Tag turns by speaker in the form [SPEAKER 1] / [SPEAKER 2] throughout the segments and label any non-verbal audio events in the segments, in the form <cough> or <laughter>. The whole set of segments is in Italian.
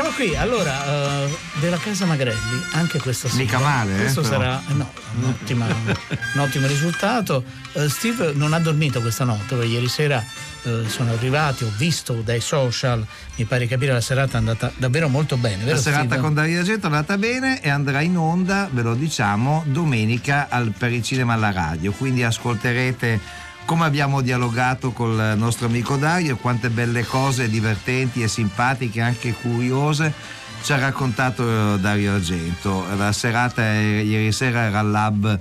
[SPEAKER 1] Siamo qui, allora, eh, della Casa Magrelli, anche questa sera.
[SPEAKER 2] Mica male, eh,
[SPEAKER 1] Questo
[SPEAKER 2] però.
[SPEAKER 1] sarà no, un'ottima- <laughs> un ottimo risultato. Eh, Steve non ha dormito questa notte, ieri sera eh, sono arrivati, ho visto dai social, mi pare capire la serata è andata davvero molto bene. Vero
[SPEAKER 2] La serata
[SPEAKER 1] Steve?
[SPEAKER 2] con Dario Argento è andata bene e andrà in onda, ve lo diciamo, domenica al, per il cinema alla radio. Quindi ascolterete come abbiamo dialogato col nostro amico Dario, quante belle cose divertenti e simpatiche, anche curiose, ci ha raccontato eh, Dario Argento. La serata ieri sera era al Lab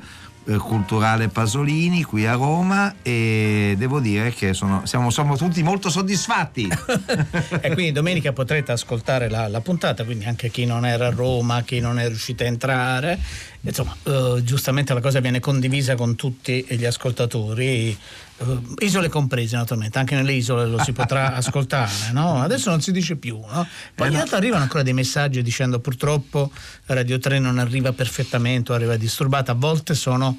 [SPEAKER 2] eh, Culturale Pasolini qui a Roma e devo dire che sono- siamo, siamo tutti molto soddisfatti. <laughs>
[SPEAKER 1] E quindi domenica potrete ascoltare la, la puntata, quindi anche chi non era a Roma, chi non è riuscito a entrare. Insomma, eh, giustamente la cosa viene condivisa con tutti gli ascoltatori, isole comprese naturalmente, anche nelle isole lo si potrà <laughs> ascoltare, no? Adesso non si dice più, no? Poi ogni tanto arrivano ancora dei messaggi dicendo purtroppo Radio 3 non arriva perfettamente o arriva disturbata, a volte sono...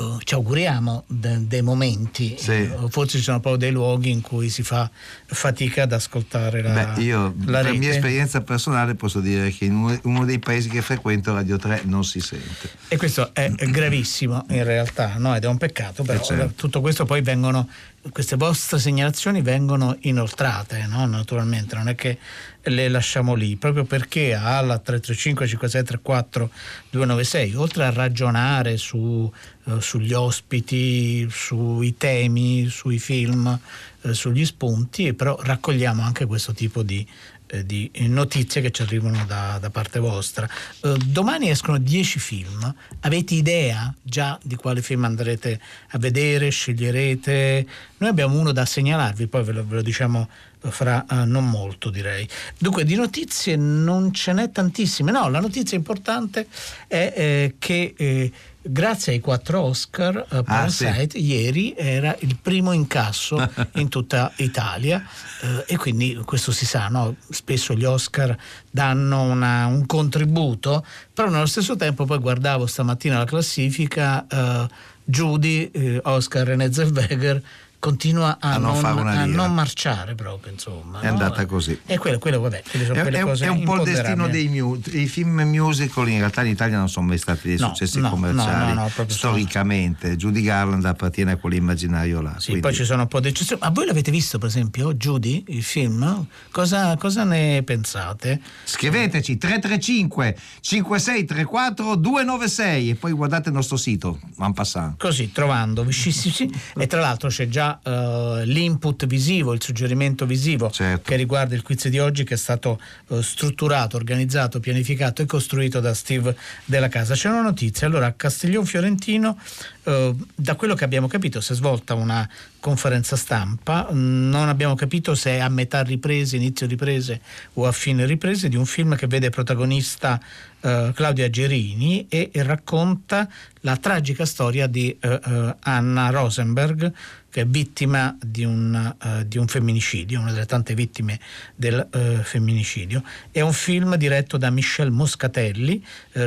[SPEAKER 1] eh, ci auguriamo de- dei momenti,
[SPEAKER 2] Sì.
[SPEAKER 1] eh, forse ci sono proprio dei luoghi in cui si fa fatica ad ascoltare la,
[SPEAKER 2] Beh, io
[SPEAKER 1] la
[SPEAKER 2] per
[SPEAKER 1] rete.
[SPEAKER 2] mia esperienza personale posso dire che in uno, uno dei paesi che frequento Radio 3 non si sente.
[SPEAKER 1] E questo è gravissimo in realtà, no? ed è un peccato, però
[SPEAKER 2] Eh, certo.
[SPEAKER 1] tutto questo poi vengono, queste vostre segnalazioni vengono inoltrate, no? naturalmente, non è che le lasciamo lì, proprio perché alla 335 5634 296, oltre a ragionare su, eh, sugli ospiti, sui temi, sui film, eh, sugli spunti, però raccogliamo anche questo tipo di eh, di notizie che ci arrivano da, da parte vostra. Eh, domani escono 10 film, avete idea già di quale film andrete a vedere, sceglierete? Noi abbiamo uno da segnalarvi, poi ve lo, ve lo diciamo fra eh, non molto direi. Dunque di notizie non ce n'è tantissime, no, la notizia importante è eh, che... Grazie ai quattro Oscar, eh, Parasite ieri era il primo incasso in tutta Italia eh, e quindi questo si sa, no? spesso gli Oscar danno una- un contributo, però nello stesso tempo poi guardavo stamattina la classifica, eh, Judy, Oscar René Zellweger continua a,
[SPEAKER 2] A non una
[SPEAKER 1] a non marciare proprio, insomma.
[SPEAKER 2] È
[SPEAKER 1] no?
[SPEAKER 2] andata così.
[SPEAKER 1] E quello, quello vabbè, sono
[SPEAKER 2] È,
[SPEAKER 1] cose
[SPEAKER 2] è un po' il destino dei mu- i film musical in realtà in Italia non sono mai stati dei successi
[SPEAKER 1] no,
[SPEAKER 2] commerciali
[SPEAKER 1] no, proprio
[SPEAKER 2] storicamente Judy Garland appartiene a quell'immaginario là
[SPEAKER 1] Sì,
[SPEAKER 2] quindi-
[SPEAKER 1] poi ci sono un po' di eccezioni. Ma voi l'avete visto, per esempio, Judy, il film? Cosa, cosa ne pensate?
[SPEAKER 2] scriveteci 335 5634 296 e poi guardate il nostro sito en passant
[SPEAKER 1] Così, trovando <laughs> vicissimi. e tra l'altro c'è già eh, l'input visivo, il suggerimento visivo
[SPEAKER 2] Certo.
[SPEAKER 1] che riguarda il quiz di oggi che è stato eh, strutturato, organizzato, pianificato e costruito da Steve della Casa. C'è una notizia, allora a Castiglione Fiorentino, eh, da quello che abbiamo capito, si è svolta una conferenza stampa, non abbiamo capito se è a metà riprese, inizio riprese o a fine riprese di un film che vede protagonista eh, Claudia Gerini e, e racconta la tragica storia di eh, eh, Anna Rosenberg che è vittima di un, eh, di un femminicidio, una delle tante vittime del eh, femminicidio. È un film diretto da Michel Moscatelli,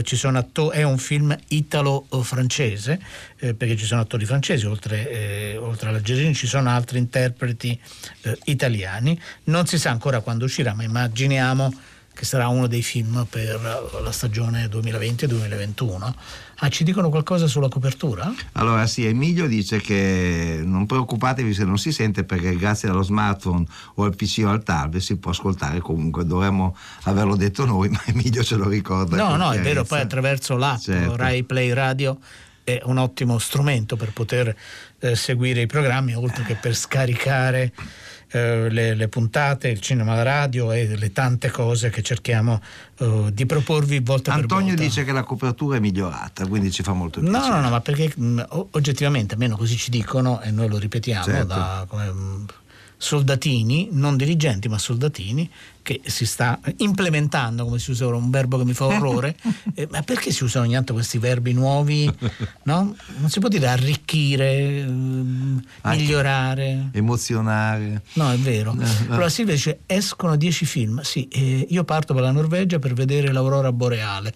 [SPEAKER 1] sono atto- è un film italo-francese, eh, perché ci sono attori francesi, oltre, eh, oltre alla Gerini ci sono altri interpreti eh, italiani. Non si sa ancora quando uscirà, ma immaginiamo che sarà uno dei film per la stagione 2020-2021. Ah, ci dicono qualcosa sulla copertura?
[SPEAKER 2] Allora sì, Emilio dice che non preoccupatevi se non si sente perché grazie allo smartphone o al PC o al tablet si può ascoltare comunque, dovremmo averlo detto noi, <laughs> ma Emilio ce lo ricorda.
[SPEAKER 1] No, no, è vero,
[SPEAKER 2] chiarezza.
[SPEAKER 1] poi attraverso l'app
[SPEAKER 2] Certo.
[SPEAKER 1] Rai Play Radio è un ottimo strumento per poter eh, seguire i programmi, oltre che per scaricare eh, le, le puntate, il cinema, la radio e le tante cose che cerchiamo eh, di proporvi volta
[SPEAKER 2] Antonio
[SPEAKER 1] volta.
[SPEAKER 2] dice che la copertura è migliorata, quindi ci fa molto
[SPEAKER 1] No,
[SPEAKER 2] piacere.
[SPEAKER 1] no, no, ma perché mh, o- oggettivamente, almeno così ci dicono e noi lo ripetiamo
[SPEAKER 2] Certo.
[SPEAKER 1] da come, mh, soldatini, non dirigenti ma soldatini, che si sta implementando, come si usa ora un verbo che mi fa orrore, <laughs> eh, ma perché si usano ogni tanto questi verbi nuovi? No? Non si può dire arricchire, eh, migliorare.
[SPEAKER 2] Emozionare.
[SPEAKER 1] No, è vero. Allora Silvia dice, escono dieci film. Sì, eh, io parto per la Norvegia per vedere l'aurora boreale.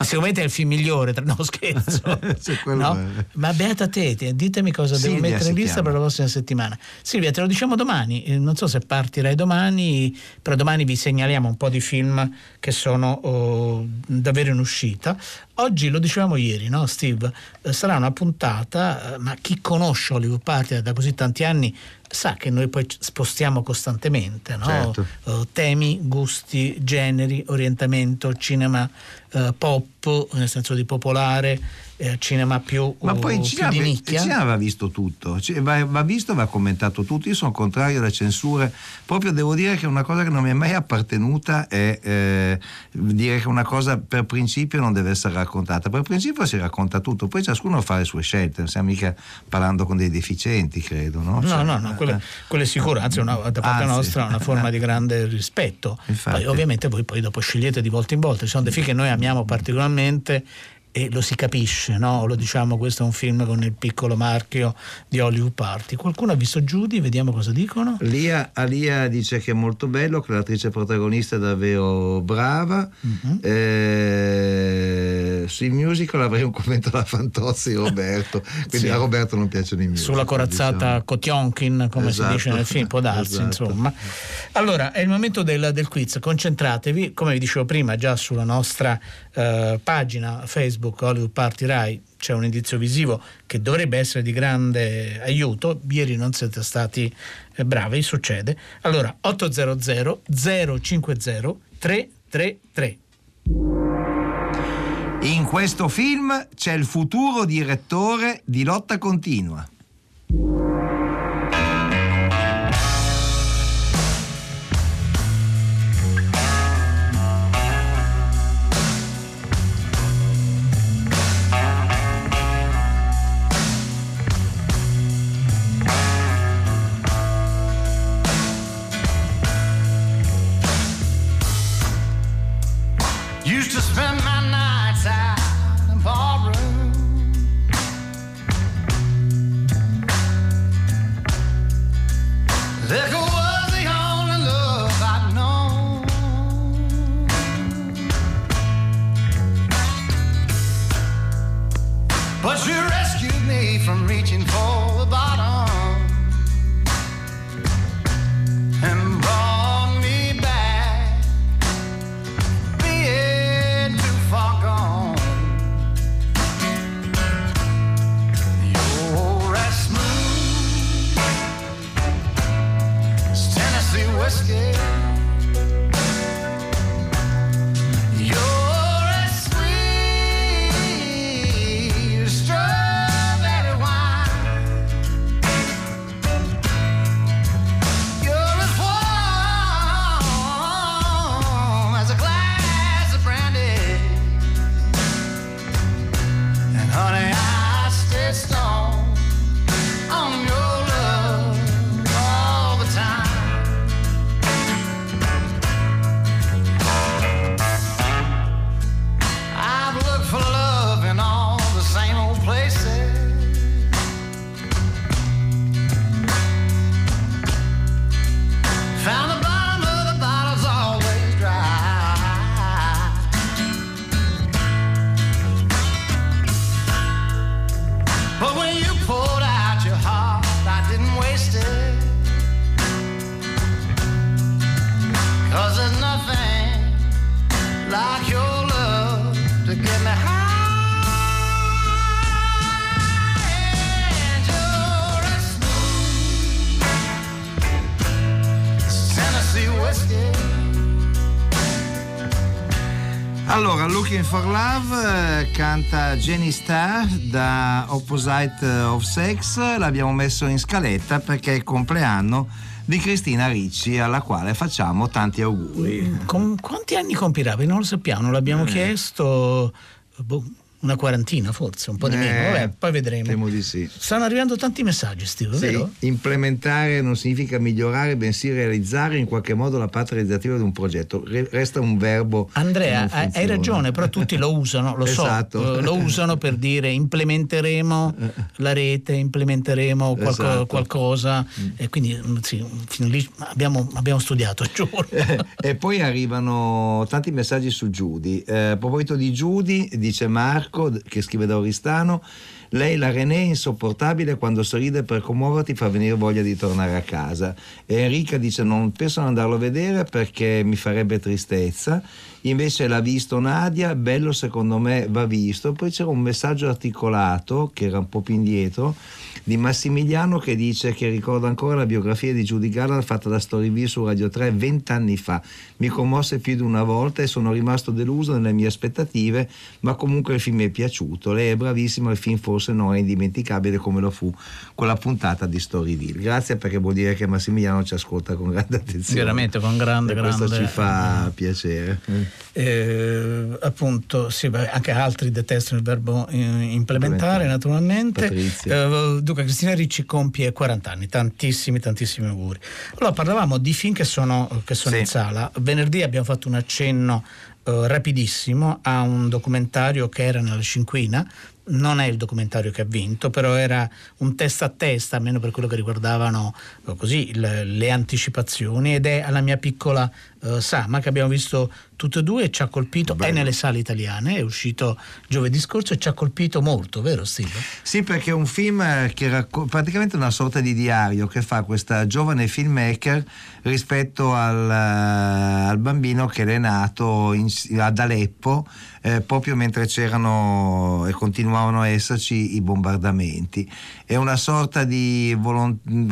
[SPEAKER 1] Sicuramente è il film migliore, tra... no scherzo. <laughs> no? Ma beata te, ditemi cosa Silvia devo mettere in lista chiama. per la prossima settimana. Silvia, te lo diciamo domani, eh, non so se partirai domani, però domani vi segnaliamo un po' di film che sono oh, davvero in uscita. Oggi lo dicevamo ieri, no Steve? Eh, sarà una puntata, eh, ma chi conosce Hollywood Party da così tanti anni sa che noi poi spostiamo costantemente no? certo. uh, temi, gusti, generi, orientamento, cinema uh, pop, nel senso di popolare, eh, cinema più,
[SPEAKER 2] Ma poi
[SPEAKER 1] in
[SPEAKER 2] cinema,
[SPEAKER 1] di nicchia.
[SPEAKER 2] Il cinema va visto tutto, cioè, va, va, visto e va commentato tutto. Io sono contrario alle censure, proprio devo dire che una cosa che non mi è mai appartenuta è eh, dire che una cosa per principio non deve essere raccontata. Per principio si racconta tutto, poi ciascuno fa le sue scelte, non stiamo mica parlando con dei deficienti, credo. No,
[SPEAKER 1] no, cioè, no, no quello, quello, è sicuro, anzi una, da parte anzi, nostra è una forma di grande rispetto. <laughs> Infatti. Poi ovviamente voi poi dopo scegliete di volta in volta, ci sono dei film che noi amiamo particolarmente e lo si capisce, no? lo diciamo, questo è un film con il piccolo marchio di Hollywood Party. Qualcuno ha visto Judy? Vediamo cosa dicono.
[SPEAKER 2] Lia, Alia dice che è molto bello, che l'attrice protagonista è davvero brava. Uh-huh. Eh, sui musical avrei un commento da Fantozzi Roberto, quindi sì. a Roberto non piacciono i musical.
[SPEAKER 1] Sulla corazzata diciamo. Kotionkin, come esatto. si dice nel film, può darsi, esatto. insomma. Allora, è il momento del, del, quiz, concentratevi, come vi dicevo prima, già sulla nostra eh, pagina Facebook Hollywood Party Rai c'è un indizio visivo che dovrebbe essere di grande aiuto. Ieri non siete stati eh, bravi, succede. Allora 800 050 333.
[SPEAKER 2] In questo film c'è il futuro direttore di Lotta Continua. For Love eh, canta Jenny Starr da Opposite of Sex, l'abbiamo messo in scaletta perché è il compleanno di Cristina Ricci alla quale facciamo tanti auguri.
[SPEAKER 1] Con quanti anni compirà? Non lo sappiamo, non l'abbiamo eh. chiesto. Boh una quarantina forse, un po' di
[SPEAKER 2] Eh,
[SPEAKER 1] meno, Vabbè, poi vedremo.
[SPEAKER 2] Temo di sì.
[SPEAKER 1] Stanno arrivando tanti messaggi, Steve,
[SPEAKER 2] Sì,
[SPEAKER 1] vero?
[SPEAKER 2] implementare non significa migliorare, bensì realizzare in qualche modo la parte realizzativa di un progetto. Re- resta un verbo.
[SPEAKER 1] Andrea, hai- ragione, però tutti lo usano, lo
[SPEAKER 2] Esatto.
[SPEAKER 1] so, eh, lo usano per dire implementeremo la rete, implementeremo qualco-
[SPEAKER 2] Esatto.
[SPEAKER 1] qualcosa e quindi mm, sì, fino lì abbiamo, abbiamo studiato, <laughs> giuro.
[SPEAKER 2] e poi arrivano tanti messaggi su Giudi. Eh, a proposito di Giudi, dice Marco che scrive da Oristano. Lei la René è insopportabile quando sorride per commuoverti fa venire voglia di tornare a casa. E Enrica dice non penso di andarlo a vedere perché mi farebbe tristezza. Invece l'ha visto Nadia, bello secondo me va visto. Poi c'era un messaggio articolato che era un po' più indietro di Massimiliano che dice che ricorda ancora la biografia di Judy Garland fatta da Storyview su Radio 3 vent'anni fa. Mi commosse più di una volta e sono rimasto deluso nelle mie aspettative, ma comunque il film mi è piaciuto. Lei è bravissima, il film forse non è indimenticabile come lo fu quella puntata di Storyville. Grazie perché vuol dire che Massimiliano ci ascolta con grande attenzione.
[SPEAKER 1] Veramente con grande,
[SPEAKER 2] e questo
[SPEAKER 1] grande-
[SPEAKER 2] ci fa piacere.
[SPEAKER 1] Eh, appunto, sì, beh, anche altri detestano il verbo eh, implementare, naturalmente. Eh, dunque, Cristina Ricci compie 40 anni, tantissimi, tantissimi auguri. Allora, parlavamo di film che sono, che sono
[SPEAKER 2] Sì.
[SPEAKER 1] in sala. Venerdì abbiamo fatto un accenno eh, rapidissimo a un documentario che era nella cinquina. Non è il documentario che ha vinto, però era un testa a testa, almeno per quello che riguardavano eh, così, le, le anticipazioni, ed è alla mia piccola eh, Sama che abbiamo visto tutte e due e ci ha colpito, è
[SPEAKER 2] Bello.
[SPEAKER 1] nelle sale italiane, è uscito giovedì scorso e ci ha colpito molto, vero Steve?
[SPEAKER 2] Sì, perché è un film eh, che racco- praticamente una sorta di diario che fa questa giovane filmmaker rispetto al, al bambino che è nato in- ad Aleppo eh, proprio mentre c'erano e continuavano a esserci i bombardamenti. È una sorta di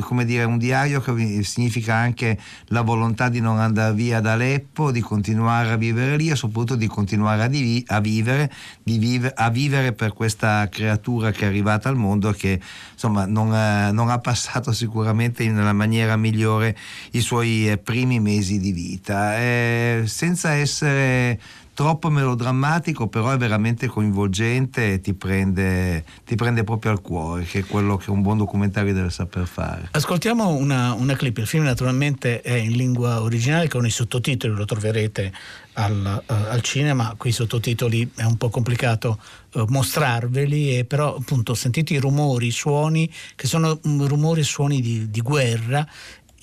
[SPEAKER 2] come dire, un diario che significa anche la volontà di non andare via da Aleppo, di continuare a vivere lì e soprattutto di continuare a, divi- a vivere, vive- a vivere per questa creatura che è arrivata al mondo che insomma non, eh, non ha passato sicuramente nella maniera migliore i suoi eh, primi mesi di vita. Eh, senza essere troppo melodrammatico, però è veramente coinvolgente e ti prende, ti prende proprio al cuore, che è quello che un buon documentario deve saper fare.
[SPEAKER 1] Ascoltiamo una, una clip, il film naturalmente è in lingua originale con i sottotitoli, lo troverete al, eh, al cinema, con i sottotitoli è un po' complicato eh, mostrarveli, e però appunto sentite i rumori, i suoni, che sono mm, rumori e suoni di, di guerra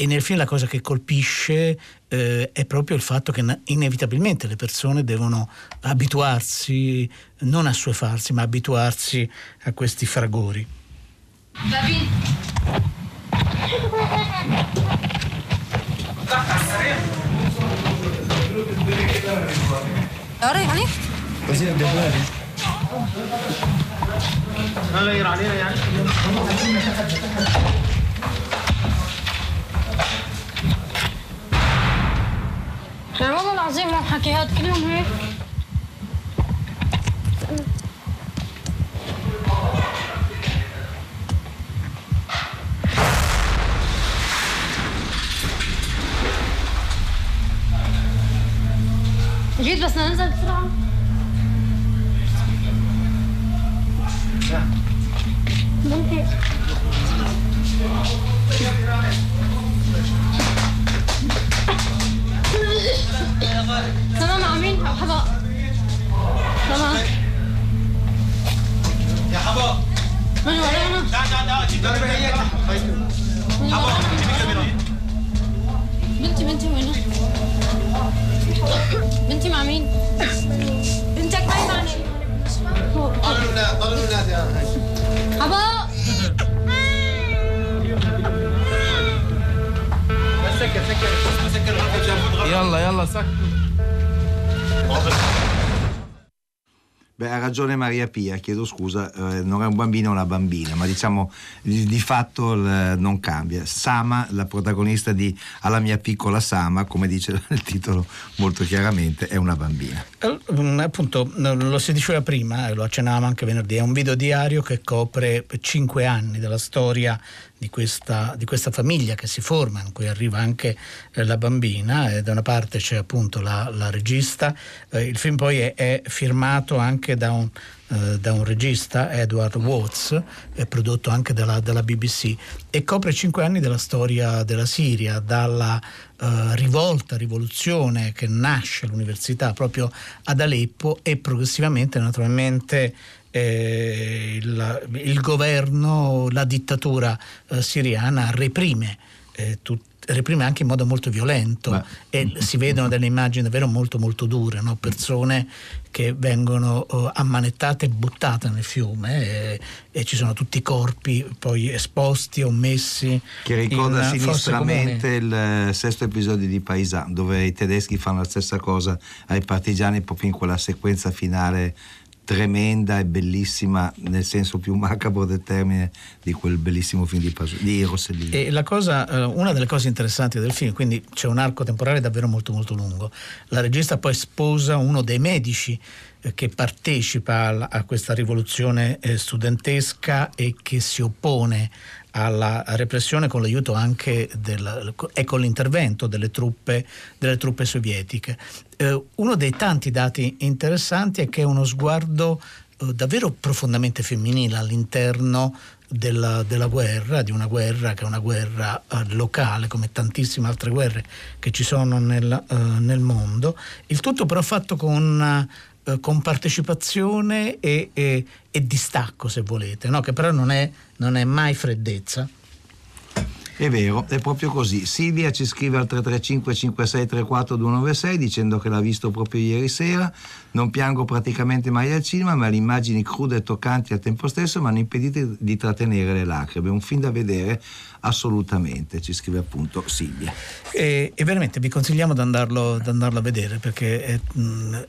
[SPEAKER 1] e nel film la cosa che colpisce eh, è proprio il fatto che na- inevitabilmente le persone devono abituarsi, non assuefarsi, ma abituarsi a questi fragori.
[SPEAKER 3] David
[SPEAKER 4] قريب عليك
[SPEAKER 3] يعني والله العظيم ما حكيهات كل يوم هيك. جيت بس ننزل بسرعة. ممكن. تمام مع عاملين حبا تمام.
[SPEAKER 5] يا حبا
[SPEAKER 3] من ورانا
[SPEAKER 5] لا لا لا جيب هي
[SPEAKER 3] طيب.
[SPEAKER 5] حبا
[SPEAKER 3] بنتي بنتي وين بنتي مع مين؟ بنتك مع مين
[SPEAKER 5] طلعوا النادي طلعوا النادي
[SPEAKER 3] حبا
[SPEAKER 5] سكر سكر سكر الغرفه جنب
[SPEAKER 6] يلا يلا سك
[SPEAKER 2] Beh, ha ragione Maria Pia, chiedo scusa, eh, non è un bambino, è una bambina, ma diciamo di, di fatto il- non cambia. Sama, la protagonista di Alla mia piccola Sama, come dice <laughs> il titolo molto chiaramente, è una bambina.
[SPEAKER 1] Eh, mm, Appunto, no, lo si diceva prima, e lo accennavamo anche venerdì, è un video diario che copre cinque anni della storia di questa, di questa famiglia che si forma, in cui arriva anche eh, la bambina, e da una parte c'è appunto la, la regista, eh, il film poi è, è firmato anche da un, eh, da un regista, Edward Watts, è prodotto anche dalla, dalla, BBC e copre cinque anni della storia della Siria, dalla eh, rivolta, rivoluzione che nasce all'università proprio ad Aleppo e progressivamente naturalmente eh, il, il, governo, la dittatura eh, siriana reprime eh, tutti reprime anche in modo molto violento Beh. e si vedono delle immagini davvero molto molto dure, no? persone che vengono uh, ammanettate e buttate nel fiume e, e, ci sono tutti i corpi poi esposti o messi
[SPEAKER 2] che ricorda sinistramente il sesto episodio di Paisan dove i tedeschi fanno la stessa cosa ai partigiani proprio in quella sequenza finale tremenda e bellissima nel senso più macabro del termine di quel bellissimo film di, Pasu- di Rossellini.
[SPEAKER 1] E cosa, eh, una delle cose interessanti del film, quindi c'è un arco temporale davvero molto molto lungo, la regista poi sposa uno dei medici eh, che partecipa a questa rivoluzione eh, studentesca e che si oppone alla repressione con l'aiuto anche del, e con l'intervento delle truppe, delle truppe sovietiche. Eh, uno dei tanti dati interessanti è che è uno sguardo eh, davvero profondamente femminile all'interno della, della, guerra, di una guerra che è una guerra eh, locale come tantissime altre guerre che ci sono nel, eh, nel mondo, il tutto però fatto con eh, con partecipazione e, e, e, distacco, se volete, no? che però non è, non è mai freddezza.
[SPEAKER 2] È vero, è proprio così. Silvia ci scrive al 335 5634 296 dicendo che l'ha visto proprio ieri sera. Non piango praticamente mai al cinema, ma le immagini crude e toccanti al tempo stesso mi hanno impedito di trattenere le lacrime. Un film da vedere assolutamente, ci scrive appunto Silvia.
[SPEAKER 1] E, e veramente vi consigliamo di andarlo, andarlo a vedere perché è,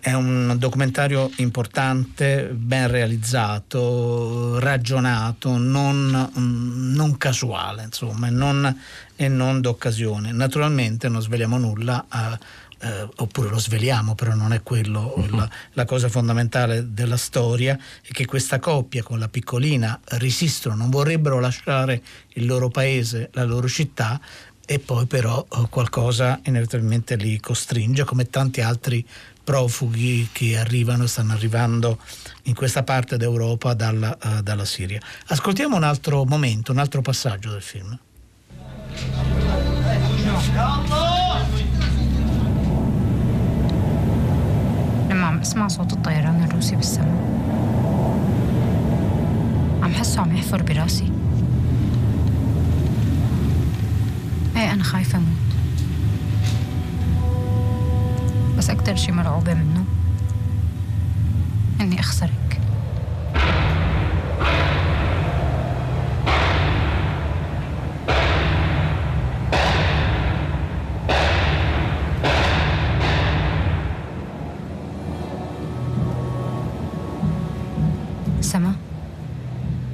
[SPEAKER 1] è, un documentario importante, ben realizzato, ragionato, non, non casuale, insomma, non, e non d'occasione. Naturalmente non sveliamo nulla. A, eh, oppure lo sveliamo, però non è quello uh-huh. la, la, cosa fondamentale della storia, è che questa coppia con la piccolina resistono, non vorrebbero lasciare il loro paese, la loro città, e poi però eh, qualcosa inevitabilmente li costringe, come tanti altri profughi che arrivano, stanno arrivando in questa parte d'Europa dalla, uh, dalla Siria. Ascoltiamo un altro momento, un altro passaggio del film.
[SPEAKER 4] اسمع صوت الطيران الروسي بالسماء. عم حسه عم يحفر براسي. إيه أنا خايفة أموت. بس أكتر شي مرعوبة منه إني أخسرك. سما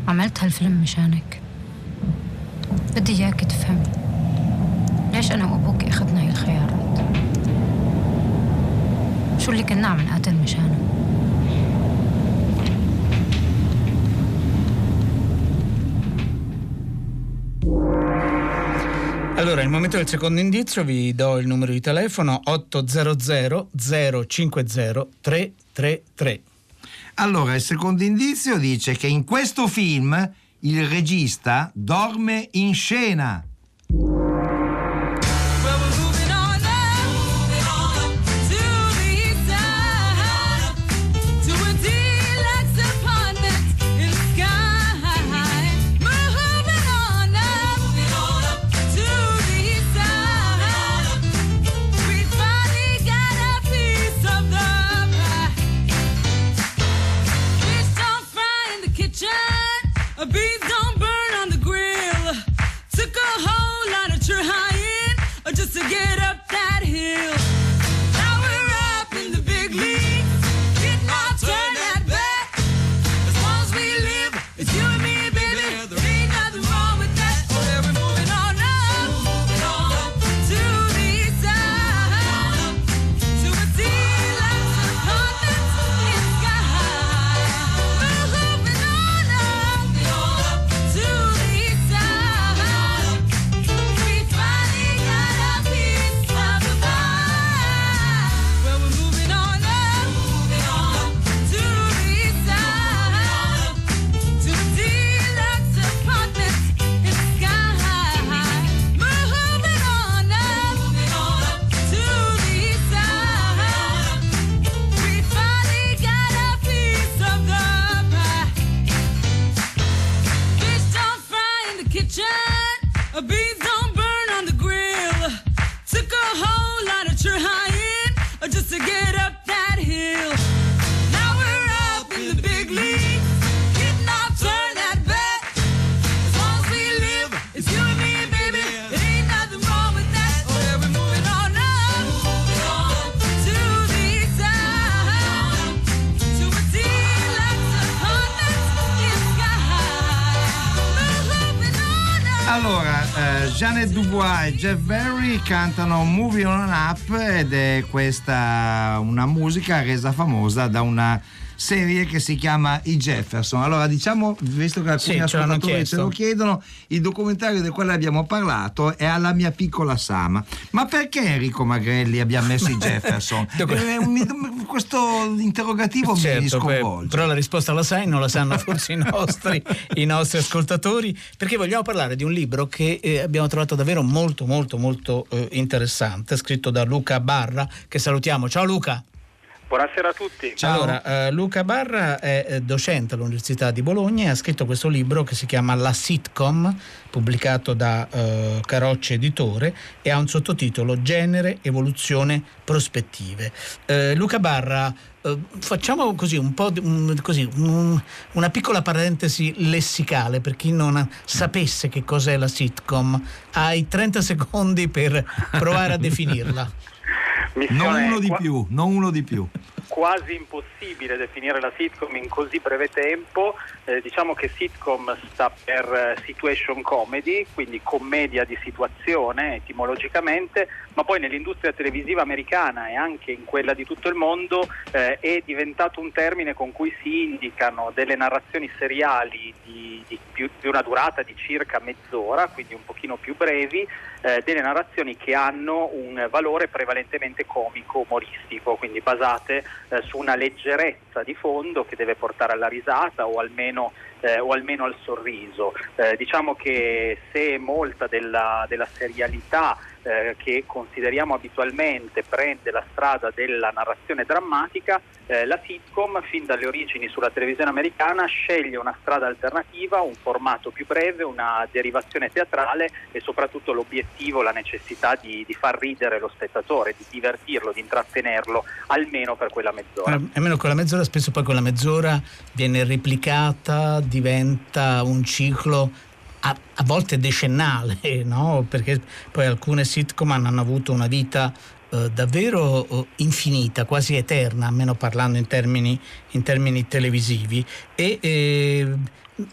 [SPEAKER 4] عملت هالفيلم مشانك بدي اياك تفهمي ليش انا وابوك اخذنا هاي الخيارات شو اللي كنا عم نقاتل مشانه
[SPEAKER 1] Allora, il momento del secondo indizio vi do il numero di telefono 800 050 333.
[SPEAKER 2] Allora, il secondo indizio dice che in questo film il regista dorme in scena. Jeff Berry cantano Moving On Up ed è questa una musica resa famosa da una serie che si chiama I Jefferson. Allora, diciamo, visto che alcuni
[SPEAKER 1] Sì,
[SPEAKER 2] ascoltatori ce lo chiedono, il documentario del quale abbiamo parlato è Alla mia piccola Sama. Ma perché Enrico Magrelli abbia messo i <laughs> Jefferson? Eh, mi- questo interrogativo mi
[SPEAKER 1] Certo, beh,
[SPEAKER 2] sconvolge.
[SPEAKER 1] però la risposta la sai, non la sanno forse i <laughs> nostri, i nostri ascoltatori, perché vogliamo parlare di un libro che eh, abbiamo trovato davvero molto molto molto eh, interessante, scritto da Luca Barra, che salutiamo. Ciao Luca!
[SPEAKER 7] Buonasera a tutti.
[SPEAKER 1] Allora, eh, Luca Barra è eh, docente all'Università di Bologna e ha scritto questo libro che si chiama La sitcom, pubblicato da eh, Carocci Editore e ha un sottotitolo Genere, evoluzione, prospettive. Eh, Luca Barra, eh, facciamo così un po' di- un- così, un- una piccola parentesi lessicale per chi non sapesse che cos'è la sitcom. Hai 30 secondi per provare a definirla. <laughs>
[SPEAKER 2] Non
[SPEAKER 7] Missione
[SPEAKER 2] uno di più, non uno di più.
[SPEAKER 7] Quasi impossibile definire la sitcom in così breve tempo. Eh, diciamo che sitcom sta per eh, situation comedy, quindi commedia di situazione etimologicamente, ma poi nell'industria televisiva americana e anche in quella di tutto il mondo eh, è diventato un termine con cui si indicano delle narrazioni seriali di, di più- di una durata di circa mezz'ora, quindi un pochino più brevi, eh, delle narrazioni che hanno un valore prevalentemente comico, umoristico, quindi basate eh, su una leggerezza di fondo che deve portare alla risata o almeno, eh, o almeno al sorriso. Eh, diciamo che se molta della, della serialità eh, che consideriamo abitualmente prende la strada della narrazione drammatica, eh, la sitcom fin dalle origini sulla televisione americana sceglie una strada alternativa, un formato più breve, una derivazione teatrale e soprattutto l'obiettivo, la necessità di, di far ridere lo spettatore, di divertirlo, di intrattenerlo almeno per quella mezz'ora.
[SPEAKER 1] Eh, Almeno quella mezz'ora, spesso poi quella mezz'ora viene replicata, diventa un ciclo a, a volte decennale, <laughs> no? perché poi alcune sitcom hanno avuto una vita eh, davvero eh, infinita, quasi eterna, almeno parlando in termini, in termini televisivi. E, eh,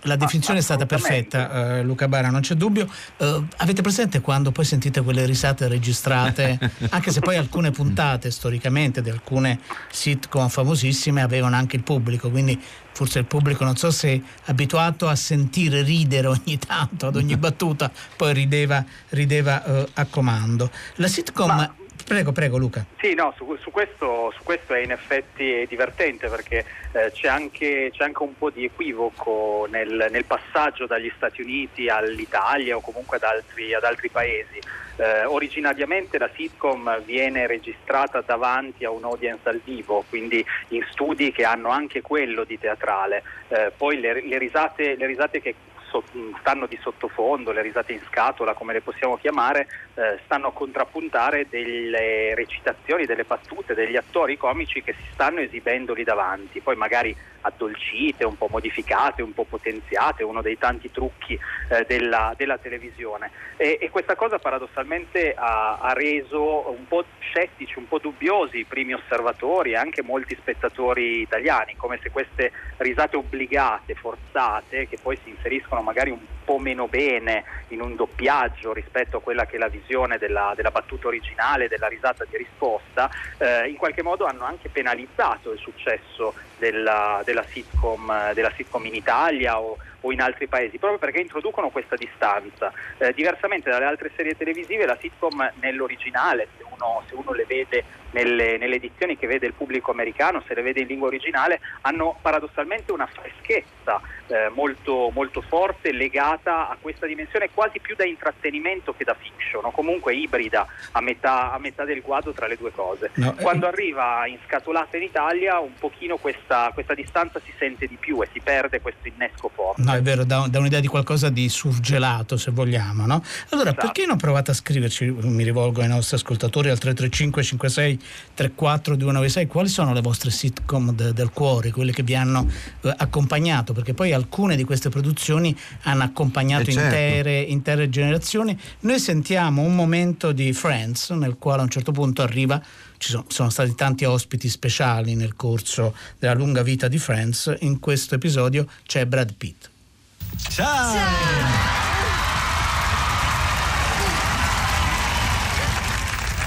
[SPEAKER 1] la definizione è stata perfetta, eh, Luca Bara, non c'è dubbio. Eh, avete presente quando poi sentite quelle risate registrate, <laughs> anche se poi alcune puntate storicamente di alcune sitcom famosissime avevano anche il pubblico, quindi forse il pubblico non so se è abituato a sentire ridere ogni tanto, ad ogni <laughs> battuta, poi rideva, rideva eh, a comando. La sitcom...
[SPEAKER 7] Ma-
[SPEAKER 1] Prego, prego Luca.
[SPEAKER 7] Sì, no, su, su questo, su questo è in effetti divertente perché eh, c'è, anche, c'è anche un po' di equivoco nel, nel passaggio dagli Stati Uniti all'Italia o comunque ad altri, ad altri paesi. Eh, originariamente la sitcom viene registrata davanti a un audience dal vivo, quindi in studi che hanno anche quello di teatrale. Eh, poi le, le risate, le risate che so- stanno di sottofondo, le risate in scatola, come le possiamo chiamare, eh, stanno a contrappuntare delle recitazioni, delle battute, degli attori comici che si stanno esibendo lì davanti, poi magari addolcite, un po' modificate, un po' potenziate, uno dei tanti trucchi eh, della, della televisione. E, e questa cosa paradossalmente ha, ha reso un po' scettici, un po' dubbiosi i primi osservatori e anche molti spettatori italiani, come se queste risate obbligate, forzate, che poi si inseriscono magari un po' meno bene in un doppiaggio rispetto a quella che è la visione della, della battuta originale, della risata di risposta, eh, in qualche modo hanno anche penalizzato il successo della, della sitcom, della sitcom in Italia o, o in altri paesi, proprio perché introducono questa distanza. Eh, diversamente dalle altre serie televisive, la sitcom nell'originale, se uno, se uno le vede nelle, nelle edizioni che vede il pubblico americano, se le vede in lingua originale, hanno paradossalmente una freschezza eh, molto, molto forte legata a questa dimensione quasi più da intrattenimento che da fiction, o comunque ibrida a metà, a metà del guado tra le due cose.
[SPEAKER 1] No, eh,
[SPEAKER 7] Quando arriva in scatolata in Italia, un pochino questa, questa distanza si sente di più e si perde questo innesco forte.
[SPEAKER 1] No, è vero, da, da un'idea di qualcosa di surgelato, se vogliamo, no? Allora,
[SPEAKER 7] Esatto.
[SPEAKER 1] perché non provate a scriverci, mi rivolgo ai nostri ascoltatori ascoltatori al 335 56 34 296 quali sono le vostre sitcom de- del cuore, quelle che vi hanno eh, accompagnato, perché poi alcune di queste produzioni hanno accompagnato
[SPEAKER 2] Eh, certo.
[SPEAKER 1] intere, intere generazioni. Noi sentiamo un momento di Friends nel quale a un certo punto arriva ci sono, sono stati tanti ospiti speciali nel corso della lunga vita di Friends. In questo episodio c'è Brad Pitt.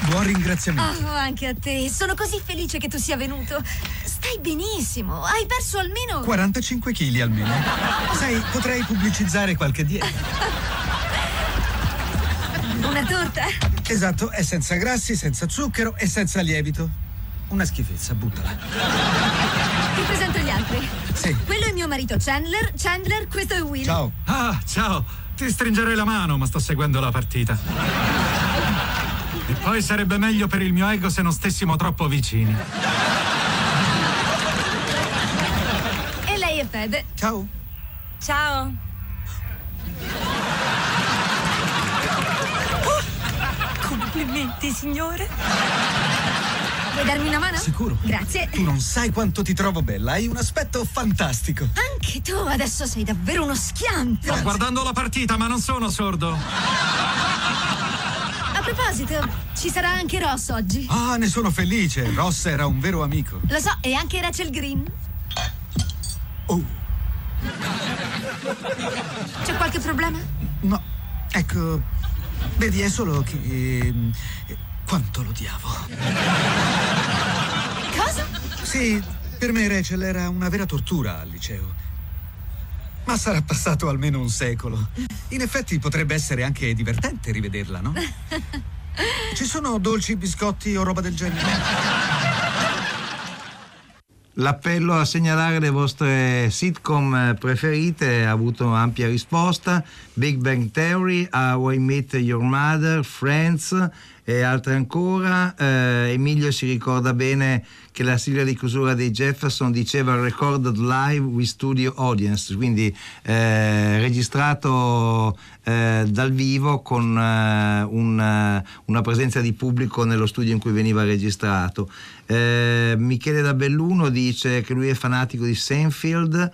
[SPEAKER 8] Buon ringraziamento.
[SPEAKER 9] Oh, anche a te. Sono così felice che tu sia venuto. Stai benissimo. Hai perso almeno.
[SPEAKER 8] 45 kg almeno. Sai, potrei pubblicizzare qualche dieta.
[SPEAKER 9] Una torta?
[SPEAKER 8] Esatto, è senza grassi, senza zucchero e senza lievito. Una schifezza, buttala.
[SPEAKER 9] Ti presento gli altri.
[SPEAKER 8] Sì.
[SPEAKER 9] Quello è mio marito Chandler. Chandler, questo è Will.
[SPEAKER 8] Ciao.
[SPEAKER 10] Ah, ciao. Ti stringerei la mano, ma sto seguendo la partita. E poi sarebbe meglio per il mio ego se non stessimo troppo vicini.
[SPEAKER 9] E lei è Fede.
[SPEAKER 8] Ciao.
[SPEAKER 9] Ciao. Complimenti, signore. Vuoi darmi una mano?
[SPEAKER 8] Sicuro.
[SPEAKER 9] Grazie.
[SPEAKER 8] Tu non sai quanto ti trovo bella, hai un aspetto fantastico.
[SPEAKER 9] Anche tu adesso sei davvero uno schianto.
[SPEAKER 10] Sto guardando la partita, ma non sono sordo.
[SPEAKER 9] A proposito, ci sarà anche Ross oggi.
[SPEAKER 8] Ah, ne sono felice. Ross era un vero amico.
[SPEAKER 9] Lo so, e anche Rachel Green.
[SPEAKER 8] Oh,
[SPEAKER 9] C'è qualche problema?
[SPEAKER 8] no. Ecco, vedi, è solo che... ehm, quanto l'odiavo.
[SPEAKER 9] Cosa?
[SPEAKER 8] Sì, per me Rachel era una vera tortura al liceo. Ma sarà passato almeno un secolo. In effetti potrebbe essere anche divertente rivederla, no? <laughs> Ci sono dolci, biscotti o roba del genere?
[SPEAKER 2] L'appello a segnalare le vostre sitcom eh, preferite ha avuto ampia risposta. Big Bang Theory, How I Met Your Mother, Friends e altre ancora. Eh, Emilio si ricorda bene che la sigla di chiusura dei Jefferson diceva recorded live with studio audience, quindi eh, registrato eh, dal vivo con eh, un, eh, una presenza di pubblico nello studio in cui veniva registrato. Eh, Michele da Belluno dice che lui è fanatico di Seinfeld.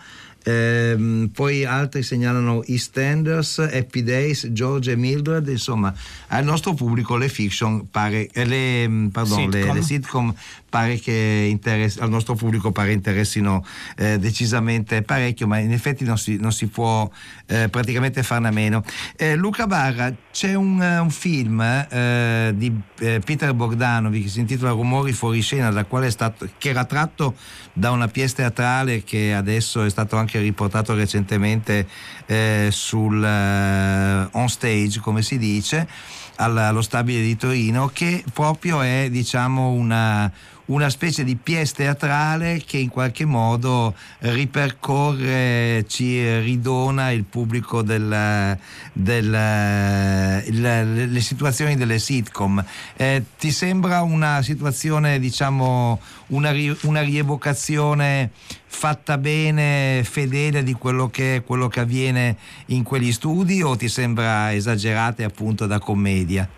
[SPEAKER 2] Ehm, poi altri segnalano EastEnders, Happy Days, George e Mildred, insomma al nostro pubblico le fiction pare, eh, le, mm, pardon, le-
[SPEAKER 1] Sitcom.
[SPEAKER 2] le sitcom pare che interess- al nostro pubblico pare interessino eh, decisamente parecchio, ma in effetti non si, non si può eh, praticamente farne a meno. Eh, Luca Barra, c'è un, un film eh, di eh, Peter Bogdanovic che si intitola Rumori fuori scena, stato, che era tratto da una pièce teatrale che adesso è stato anche riportato recentemente eh, sul on stage, come si dice, al- allo stabile di Torino, che proprio è diciamo una una specie di pièce teatrale che in qualche modo ripercorre, ci ridona il pubblico del, del- il- le situazioni delle sitcom. Eh, ti sembra una situazione, diciamo, una, una rievocazione fatta bene, fedele di quello che, quello che avviene in quegli studi o ti sembra esagerata appunto da commedia?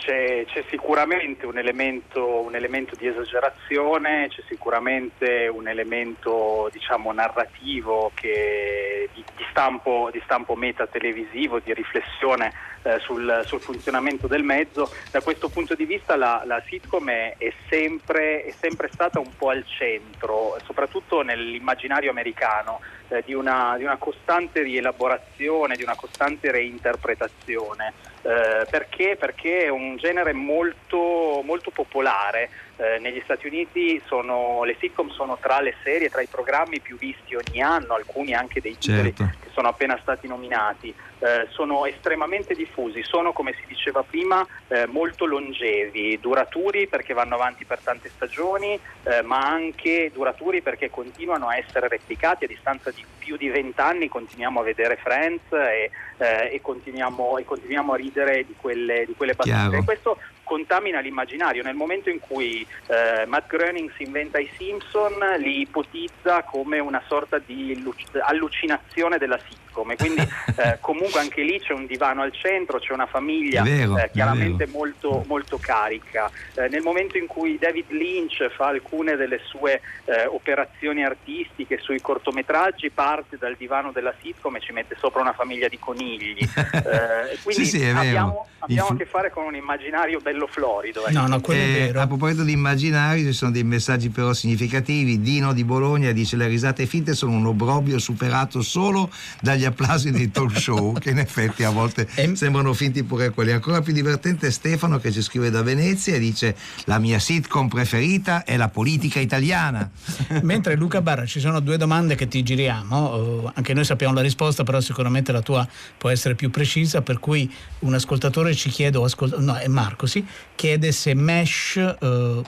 [SPEAKER 7] C'è, c'è sicuramente un elemento, un elemento di esagerazione, c'è sicuramente un elemento diciamo, narrativo che, di, di stampo, di stampo meta-televisivo, di riflessione eh, sul, sul funzionamento del mezzo. Da questo punto di vista la, la sitcom è, è sempre, è sempre stata un po' al centro, soprattutto nell'immaginario americano, eh, di, una, di una costante rielaborazione, di una costante reinterpretazione. Eh, perché? Perché è un genere molto, molto popolare. Eh, negli Stati Uniti sono, le sitcom sono tra le serie, tra i programmi più visti ogni anno, alcuni anche dei titoli
[SPEAKER 2] Certo.
[SPEAKER 7] che sono appena stati nominati. Eh, sono estremamente diffusi, sono come si diceva prima eh, molto longevi, duraturi perché vanno avanti per tante stagioni, eh, ma anche duraturi perché continuano a essere replicati a distanza di più di vent'anni, continuiamo a vedere Friends e, eh, e continuiamo, e continuiamo a ridere di quelle, di quelle battute. Questo contamina l'immaginario. Nel momento in cui eh, Matt Groening si inventa i Simpson, li ipotizza come una sorta di allucinazione della sitcom e quindi <laughs> eh, comunque anche lì c'è un divano al centro, c'è una famiglia
[SPEAKER 2] vero,
[SPEAKER 7] eh, chiaramente molto, molto carica. Eh, nel momento in cui David Lynch fa alcune delle sue eh, operazioni artistiche sui cortometraggi, parte dal divano della sitcom e ci mette sopra una famiglia di conigli. <laughs> Eh, quindi
[SPEAKER 2] Sì, sì,
[SPEAKER 7] abbiamo, abbiamo
[SPEAKER 2] Influ-
[SPEAKER 7] a che fare con un immaginario bello florido. ecco.
[SPEAKER 1] No, no, quello è
[SPEAKER 2] Eh,
[SPEAKER 1] vero.
[SPEAKER 2] a proposito di immaginari, ci sono dei messaggi però significativi. Dino di Bologna dice: Le risate finte sono un obbrobrio superato solo dagli applausi dei talk show, <laughs> che in effetti a volte sembrano finti pure quelli. Ancora più divertente è Stefano che ci scrive da Venezia e dice: La mia sitcom preferita è la politica italiana. <laughs>
[SPEAKER 1] Mentre Luca Barra ci sono due domande che ti giriamo, eh, anche noi sappiamo la risposta, però sicuramente la tua può essere più precisa, per cui un ascoltatore ci chiede, o ascol- no, è Marco, sì, chiede se Mesh, eh,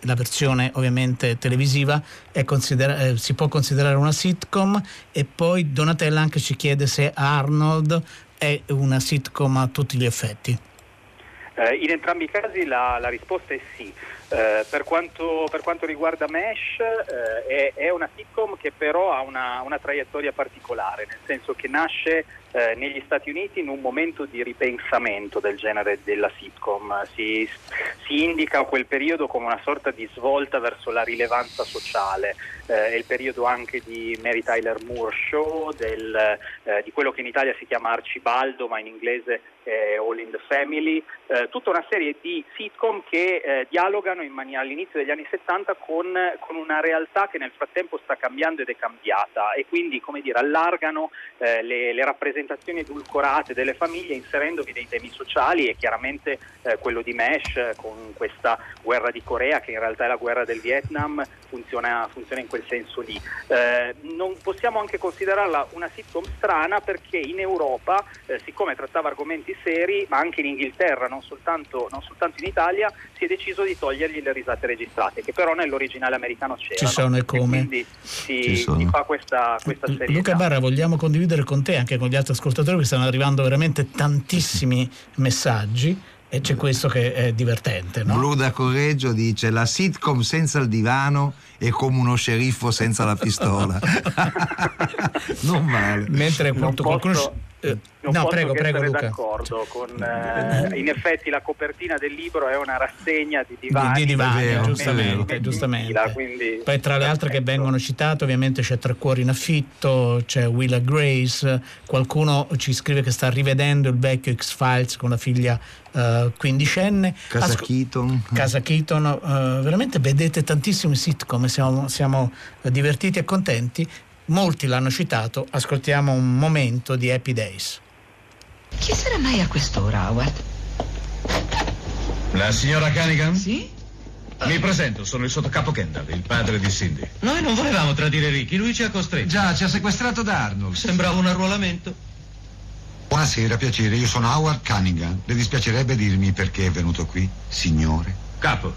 [SPEAKER 1] la versione ovviamente televisiva, considera- eh, si può considerare una sitcom e poi Donatella anche ci chiede se Arnold è una sitcom a tutti gli effetti.
[SPEAKER 7] Eh, in entrambi i casi la, la risposta è sì. Eh, per, quanto, per quanto riguarda Mesh, eh, è, è una sitcom che però ha una, una traiettoria particolare, nel senso che nasce eh, negli Stati Uniti in un momento di ripensamento del genere della sitcom. Si, si indica quel periodo come una sorta di svolta verso la rilevanza sociale. Eh, è il periodo anche di Mary Tyler Moore Show, del, eh, di quello che in Italia si chiama Arcibaldo, ma in inglese è All in the Family, tutta una serie di sitcom che dialogano in mania- all'inizio degli anni 70 con, con una realtà che nel frattempo sta cambiando ed è cambiata e quindi come dire, allargano eh, le, le rappresentazioni edulcorate delle famiglie inserendovi dei temi sociali e chiaramente eh, quello di Mesh eh, con questa guerra di Corea che in realtà è la guerra del Vietnam funziona, funziona in quel senso lì. Eh, non possiamo anche considerarla una sitcom strana perché in Europa, eh, siccome trattava argomenti seri, ma anche in Inghilterra, non soltanto, non soltanto in Italia, si è deciso di togliergli le risate registrate, che però nell'originale americano c'erano.
[SPEAKER 1] Ci sono e come?
[SPEAKER 7] quindi si, si fa questa, questa serie.
[SPEAKER 1] Luca Barra, vogliamo condividere con te, anche con gli altri ascoltatori, che stanno arrivando veramente tantissimi messaggi e c'è questo che è divertente, no?
[SPEAKER 2] Blu da Correggio dice: La sitcom senza il divano è come uno sceriffo senza la pistola. <laughs> non male.
[SPEAKER 1] Mentre appunto qualcuno... eh,
[SPEAKER 7] Non
[SPEAKER 1] no,
[SPEAKER 7] posso
[SPEAKER 1] prego,
[SPEAKER 7] che
[SPEAKER 1] prego
[SPEAKER 7] essere
[SPEAKER 1] Luca.
[SPEAKER 7] d'accordo con eh, in effetti la copertina del libro è una rassegna di divani,
[SPEAKER 1] Di, di divani,
[SPEAKER 2] vero,
[SPEAKER 1] giustamente,
[SPEAKER 2] è vero.
[SPEAKER 1] giustamente.
[SPEAKER 7] quindi
[SPEAKER 1] Poi tra le altre che vengono citate ovviamente c'è Tre Cuori in affitto, c'è Willa Grace, qualcuno ci scrive che sta rivedendo il vecchio X-Files con la figlia eh, quindicenne.
[SPEAKER 2] Casa
[SPEAKER 1] Asco-
[SPEAKER 2] Keaton.
[SPEAKER 1] Casa Keaton, eh, veramente vedete tantissimi sitcom, siamo, siamo eh, divertiti e contenti. Molti l'hanno citato, ascoltiamo un momento di Happy Days.
[SPEAKER 11] Chi sarà mai a quest'ora, Howard?
[SPEAKER 12] La signora Cunningham?
[SPEAKER 11] Sì?
[SPEAKER 12] Mi presento, sono il sottocapo Kendall, il padre di Cindy.
[SPEAKER 5] Noi non volevamo tradire Ricky, lui ci ha costretto.
[SPEAKER 8] Già, ci ha sequestrato da Arnold.
[SPEAKER 5] Sembrava un arruolamento.
[SPEAKER 13] Buonasera, piacere, io sono Howard Cunningham. Le dispiacerebbe dirmi perché è venuto qui, signore?
[SPEAKER 12] Capo,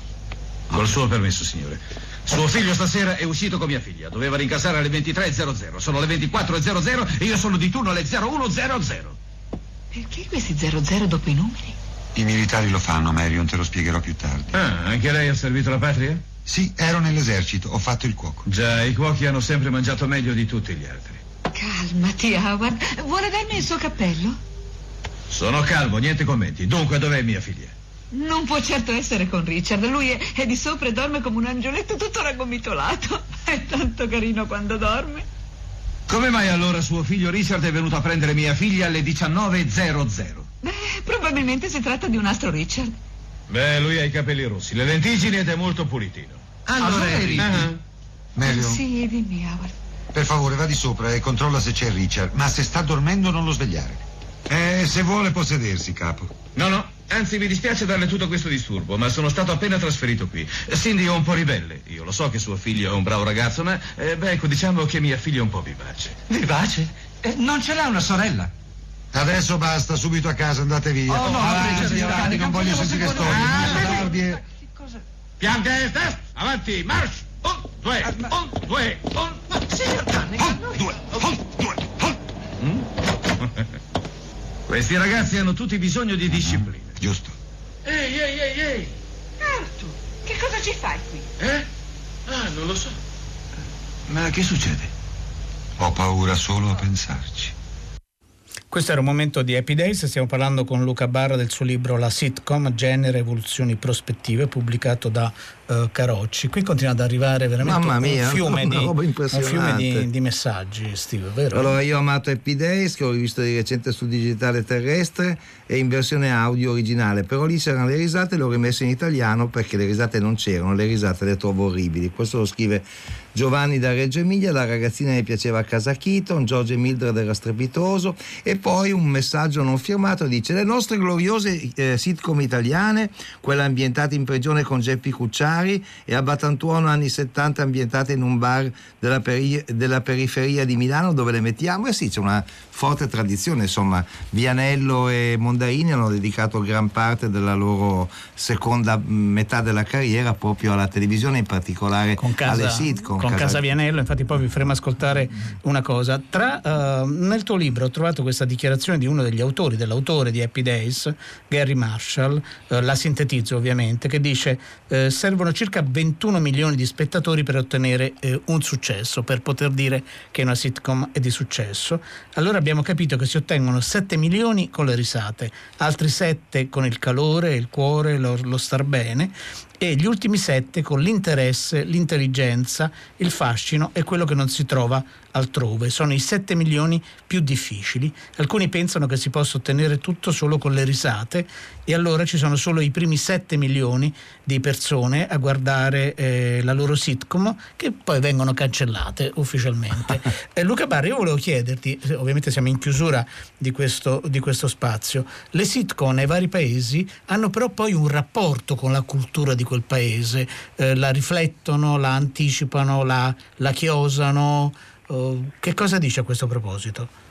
[SPEAKER 12] col suo permesso, signore. Suo figlio stasera è uscito con mia figlia. Doveva rincasare alle 23.00. Sono le 24.00 e io sono di turno alle 01.00.
[SPEAKER 11] Perché questi 00 dopo i numeri?
[SPEAKER 13] I militari lo fanno, Marion, te lo spiegherò più tardi.
[SPEAKER 12] Ah, anche lei ha servito la patria?
[SPEAKER 13] Sì, ero nell'esercito, ho fatto il cuoco.
[SPEAKER 12] Già, i cuochi hanno sempre mangiato meglio di tutti gli altri.
[SPEAKER 11] Calmati, Howard. Vuole darmi il suo cappello?
[SPEAKER 12] Sono calmo, niente commenti. Dunque, dov'è mia figlia?
[SPEAKER 11] Non può certo essere con Richard. Lui è, è di sopra e dorme come un angioletto tutto raggomitolato. <laughs> È tanto carino quando dorme.
[SPEAKER 12] Come mai allora suo figlio Richard è venuto a prendere mia figlia alle 19.00?
[SPEAKER 11] Beh, probabilmente si tratta di un altro Richard.
[SPEAKER 12] Beh, lui ha i capelli rossi, le lentiggini ed è molto pulitino.
[SPEAKER 13] Allora è Ricky.
[SPEAKER 12] Ah.
[SPEAKER 13] Marion,
[SPEAKER 11] Sì, dimmi, Howard.
[SPEAKER 13] per favore, va di sopra e controlla se c'è Richard, ma se sta dormendo non lo svegliare. Eh, se vuole può sedersi, capo.
[SPEAKER 12] No, no, anzi mi dispiace darle tutto questo disturbo, ma sono stato appena trasferito qui. Cindy è un po' ribelle. Io lo so che suo figlio è un bravo ragazzo, ma eh, beh, ecco, diciamo che mia figlia è un po' vivace.
[SPEAKER 8] Vivace? Eh, non ce l'ha una sorella?
[SPEAKER 13] Adesso basta, subito a casa, andate via.
[SPEAKER 8] Oh, no,
[SPEAKER 13] Avanti,
[SPEAKER 8] Richard,
[SPEAKER 13] avanti,
[SPEAKER 8] Richard,
[SPEAKER 13] non voglio sentire storie. E-
[SPEAKER 12] Piante destra, avanti, march! Un, due, un, due, un...
[SPEAKER 11] Signor Cunningham,
[SPEAKER 13] Due, un, due, un. <laughs>
[SPEAKER 12] Questi ragazzi hanno tutti bisogno di disciplina
[SPEAKER 13] giusto?
[SPEAKER 12] Ehi, ehi, ehi, ehi!
[SPEAKER 11] Arthur, che cosa ci fai qui?
[SPEAKER 12] Eh? Ah, non lo so. Ma che succede?
[SPEAKER 13] Ho paura solo a pensarci.
[SPEAKER 1] Questo era un momento di Happy Days, stiamo parlando con Luca Barra del suo libro La sitcom, genere, evoluzioni, prospettive, pubblicato da eh, Carocci. Qui continua ad arrivare veramente
[SPEAKER 2] Mamma mia,
[SPEAKER 1] un fiume, di, un fiume di, di messaggi, Steve, vero?
[SPEAKER 2] Allora io ho amato Happy Days che ho rivisto di recente su digitale terrestre e in versione audio originale, però lì c'erano le risate, le ho rimesse in italiano perché le risate non c'erano, le risate le trovo orribili. Questo lo scrive Giovanni da Reggio Emilia, la ragazzina mi piaceva a casa Keaton, George e Mildred era strepitoso e poi un messaggio non firmato dice le nostre gloriose eh, sitcom italiane, quelle ambientate in prigione con Geppi Cucciari e a Batantuono anni 70 ambientate in un bar della, peri- della periferia di Milano dove le mettiamo. E sì c'è una forte tradizione insomma. Vianello e Mondaini hanno dedicato gran parte della loro seconda mh, metà della carriera proprio alla televisione in particolare
[SPEAKER 1] con casa,
[SPEAKER 2] alle sitcom.
[SPEAKER 1] con casa Vianello, infatti poi vi faremo ascoltare una cosa. Tra, eh, nel tuo libro ho trovato questa dichiarazione di uno degli autori, dell'autore di Happy Days, Gary Marshall, eh, la sintetizzo ovviamente, che dice eh, servono circa 21 milioni di spettatori per ottenere eh, un successo, per poter dire che una sitcom è di successo. Allora abbiamo capito che si ottengono 7 milioni con le risate, altri 7 con il calore, il cuore, lo, lo star bene e gli ultimi sette con l'interesse, l'intelligenza, il fascino e quello che non si trova altrove. Sono i 7 milioni più difficili. Alcuni pensano che si possa ottenere tutto solo con le risate e allora ci sono solo i primi 7 milioni di persone a guardare eh, la loro sitcom che poi vengono cancellate ufficialmente. <laughs> eh, Luca Barri, io volevo chiederti, ovviamente siamo in chiusura di questo, di questo spazio, le sitcom nei vari paesi hanno però poi un rapporto con la cultura di quel paese, eh, la riflettono, la anticipano, la, la chiosano. Uh, che cosa dice a questo proposito?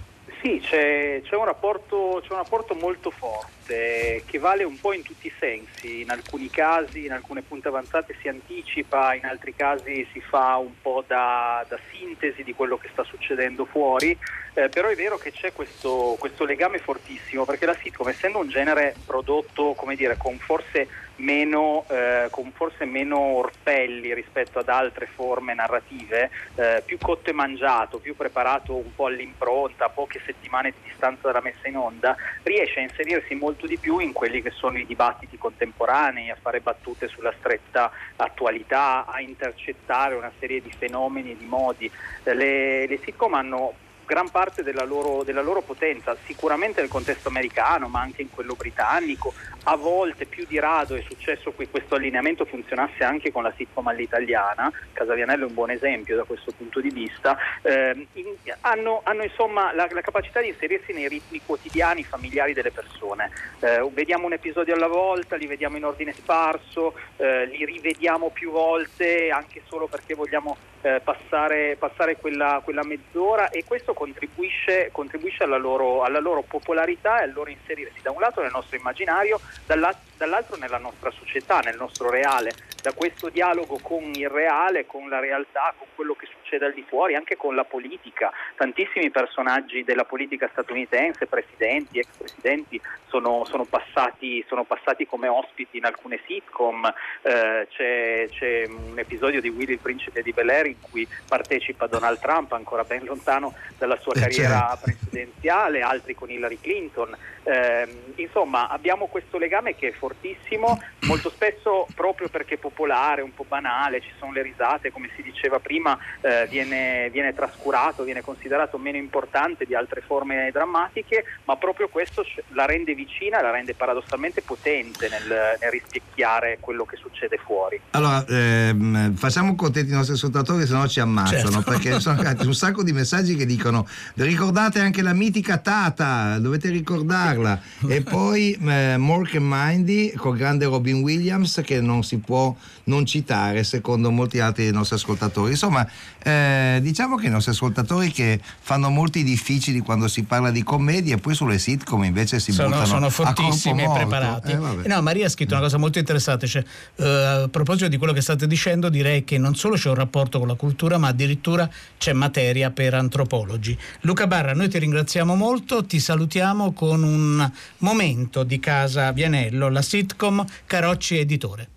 [SPEAKER 7] Sì, c'è, c'è, un rapporto, c'è, un rapporto, molto forte che vale un po' in tutti i sensi. In alcuni casi, in alcune punte avanzate si anticipa, in altri casi si fa un po' da, da sintesi di quello che sta succedendo fuori. Eh, però è vero che c'è questo, questo, legame fortissimo perché la sitcom, essendo un genere prodotto, come dire, con forse meno, eh, con forse meno orpelli rispetto ad altre forme narrative, eh, più cotto e mangiato, più preparato un po' all'impronta, a poche settimane di distanza dalla messa in onda, riesce a inserirsi molto di più in quelli che sono i dibattiti contemporanei, a fare battute sulla stretta attualità, a intercettare una serie di fenomeni e di modi. Le, le sitcom hanno gran parte della loro, della loro, potenza, sicuramente nel contesto americano, ma anche in quello britannico. A volte, più di rado, è successo che questo allineamento funzionasse anche con la sitcom all'italiana. Casavianello è un buon esempio da questo punto di vista. Eh, in, hanno, hanno, insomma la, la, capacità di inserirsi nei ritmi quotidiani, familiari delle persone. Eh, vediamo un episodio alla volta, li vediamo in ordine sparso, eh, li rivediamo più volte anche solo perché vogliamo eh, passare, passare quella, quella mezz'ora e questo contribuisce, contribuisce alla, loro, alla, loro, popolarità e al loro inserirsi da un lato nel nostro immaginario, dall'altro nella nostra società, nel nostro reale, da questo dialogo con il reale, con la realtà, con quello che succede al di fuori, anche con la politica. Tantissimi personaggi della politica statunitense, presidenti, ex presidenti, sono, sono, passati, sono passati, come ospiti in alcune sitcom. Eh, c'è, c'è, un episodio di Willy il principe di Bel Air in cui partecipa Donald Trump, ancora ben lontano dalla sua carriera presidenziale, altri con Hillary Clinton. Eh, insomma, abbiamo questo legame che è fortissimo, molto spesso proprio perché popolare, un po' banale, ci sono le risate, come si diceva prima, eh, viene, viene, trascurato, viene considerato meno importante di altre forme drammatiche, ma proprio questo la rende vicina, la rende paradossalmente potente nel, nel rispecchiare quello che succede fuori.
[SPEAKER 2] Allora, ehm, facciamo contenti i nostri ascoltatori, se no ci ammazzano, certo. perché sono <laughs> arrivati un sacco di messaggi che dicono ricordate anche la mitica Tata, dovete ricordarla. e poi eh, Mork and Mindy con grande Robin Williams che non si può non citare secondo molti altri dei nostri ascoltatori. Insomma, eh, diciamo che i nostri ascoltatori che fanno molti difficili quando si parla di commedia e poi sulle sitcom invece si
[SPEAKER 1] sono,
[SPEAKER 2] buttano
[SPEAKER 1] sono fortissimi e preparati.
[SPEAKER 2] Eh,
[SPEAKER 1] no, Maria ha scritto una cosa molto interessante, cioè, eh, a proposito di quello che state dicendo direi che non solo c'è un rapporto con la cultura ma addirittura c'è materia per antropologi. Luca Barra, noi ti ringraziamo molto, ti salutiamo con un momento di casa Vianello, la sitcom Carocci Editore.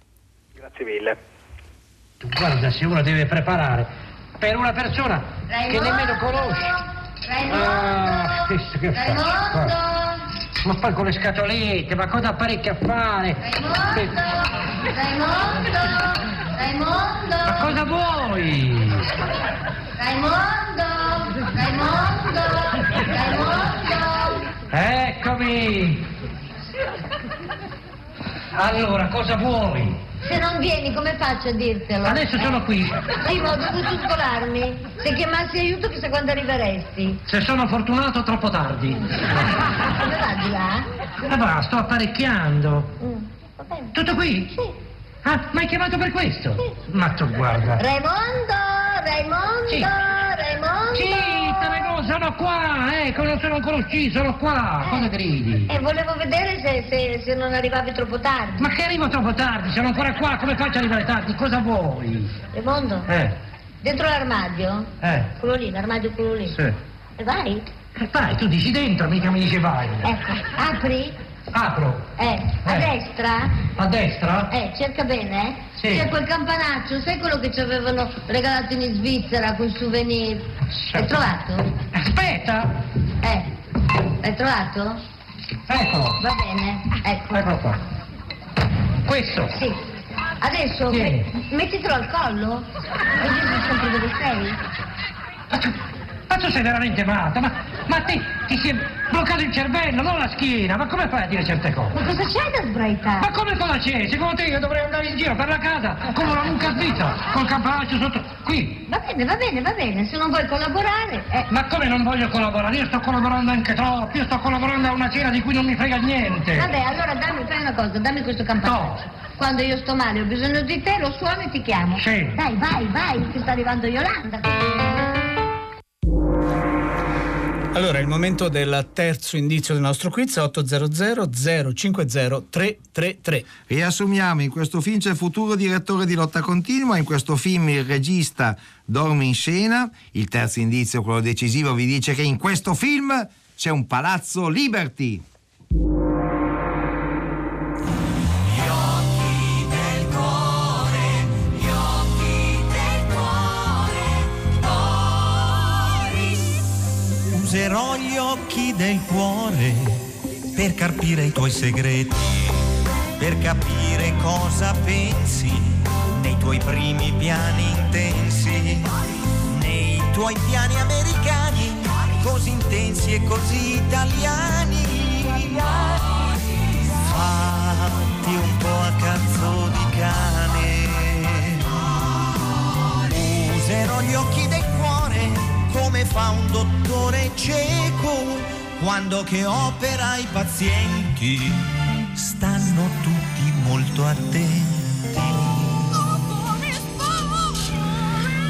[SPEAKER 7] Grazie mille.
[SPEAKER 14] Tu guarda, se uno deve preparare per una persona che nemmeno conosce. Ah, questo che fa? Ma poi con le scatolette, ma cosa apparecchi a fare?
[SPEAKER 15] Raimondo! Raimondo!
[SPEAKER 14] Ma cosa vuoi?
[SPEAKER 15] Raimondo! Raimondo! Raimondo!
[SPEAKER 14] Eccomi! Allora, cosa vuoi?
[SPEAKER 15] Se non vieni, come faccio a dirtelo?
[SPEAKER 14] Adesso sono qui.
[SPEAKER 15] Sì, ma ho dovuto scolarmi. Se chiamassi aiuto, chissà quando arriveresti.
[SPEAKER 14] Se sono fortunato, troppo tardi.
[SPEAKER 15] Come va di là?
[SPEAKER 14] Ma va, sto apparecchiando.
[SPEAKER 15] Mm, va bene.
[SPEAKER 14] Tutto qui?
[SPEAKER 15] Sì.
[SPEAKER 14] Ah, ma hai chiamato per questo? Ma tu guarda.
[SPEAKER 15] Raimondo! Raimondo!
[SPEAKER 14] Sì.
[SPEAKER 15] Raimondo!
[SPEAKER 14] Sì, Tarego, sono qua, ecco, non sono ancora uscito, sono qua. Cosa gridi?
[SPEAKER 15] E volevo vedere se, se- se non arrivavi troppo tardi.
[SPEAKER 14] Ma che arrivo troppo tardi, sono ancora qua, come faccio ad arrivare tardi? Cosa vuoi?
[SPEAKER 15] Raimondo?
[SPEAKER 14] Eh,
[SPEAKER 15] Dentro l'armadio?
[SPEAKER 14] eh,
[SPEAKER 15] Quello lì, l'armadio quello lì.
[SPEAKER 14] sì.
[SPEAKER 15] E vai?
[SPEAKER 14] Eh, Vai, tu dici dentro, mica mi dici vai.
[SPEAKER 15] Ecco, apri.
[SPEAKER 14] Apro.
[SPEAKER 15] Eh, a
[SPEAKER 14] Eh.
[SPEAKER 15] destra.
[SPEAKER 14] A destra?
[SPEAKER 15] Eh, cerca bene, eh.
[SPEAKER 14] Sì.
[SPEAKER 15] C'è quel campanaccio, sai quello che ci avevano regalato in Svizzera, quel souvenir? L'hai trovato?
[SPEAKER 14] Aspetta!
[SPEAKER 15] Eh, l'hai trovato?
[SPEAKER 14] Eccolo.
[SPEAKER 15] Va bene, ecco.
[SPEAKER 14] Eccolo qua. Questo?
[SPEAKER 15] Sì. Adesso
[SPEAKER 14] Tieni.
[SPEAKER 15] che- mettitelo al collo, così sai sempre dove sei. <laughs>
[SPEAKER 14] Ma tu sei veramente matta, ma, ma ti, ti si è bloccato il cervello, non la schiena, ma come fai a dire certe cose?
[SPEAKER 15] Ma cosa c'hai da sbraitare?
[SPEAKER 14] Ma come cosa c'è? Secondo te io dovrei andare in giro per la casa come una mucca svizzera, col campanaccio sotto. Qui.
[SPEAKER 15] Va bene, va bene, va bene, se non vuoi collaborare, eh.
[SPEAKER 14] Ma come non voglio collaborare? Io sto collaborando anche troppo, io sto collaborando a una cena di cui non mi frega niente.
[SPEAKER 15] Vabbè, allora dammi, fai una cosa, dammi questo campanaccio. Quando io sto male ho bisogno di te, lo suono e ti chiamo.
[SPEAKER 14] Sì.
[SPEAKER 15] Dai, vai, vai, che sta arrivando Yolanda.
[SPEAKER 1] Allora, il momento del terzo indizio del nostro quiz 800 050 333.
[SPEAKER 2] Riassumiamo, in questo film c'è il futuro direttore di Lotta Continua, in questo film il regista dorme in scena, il terzo indizio, quello decisivo, vi dice che in questo film c'è un palazzo Liberty.
[SPEAKER 16] Userò gli occhi del cuore per carpire i tuoi segreti, per capire cosa pensi nei tuoi primi piani intensi, nei tuoi piani americani, così intensi e così italiani. Fatti un po' a cazzo di cane. Userò gli occhi del cuore come fa un dottore cieco quando che opera i pazienti. Stanno tutti molto attenti.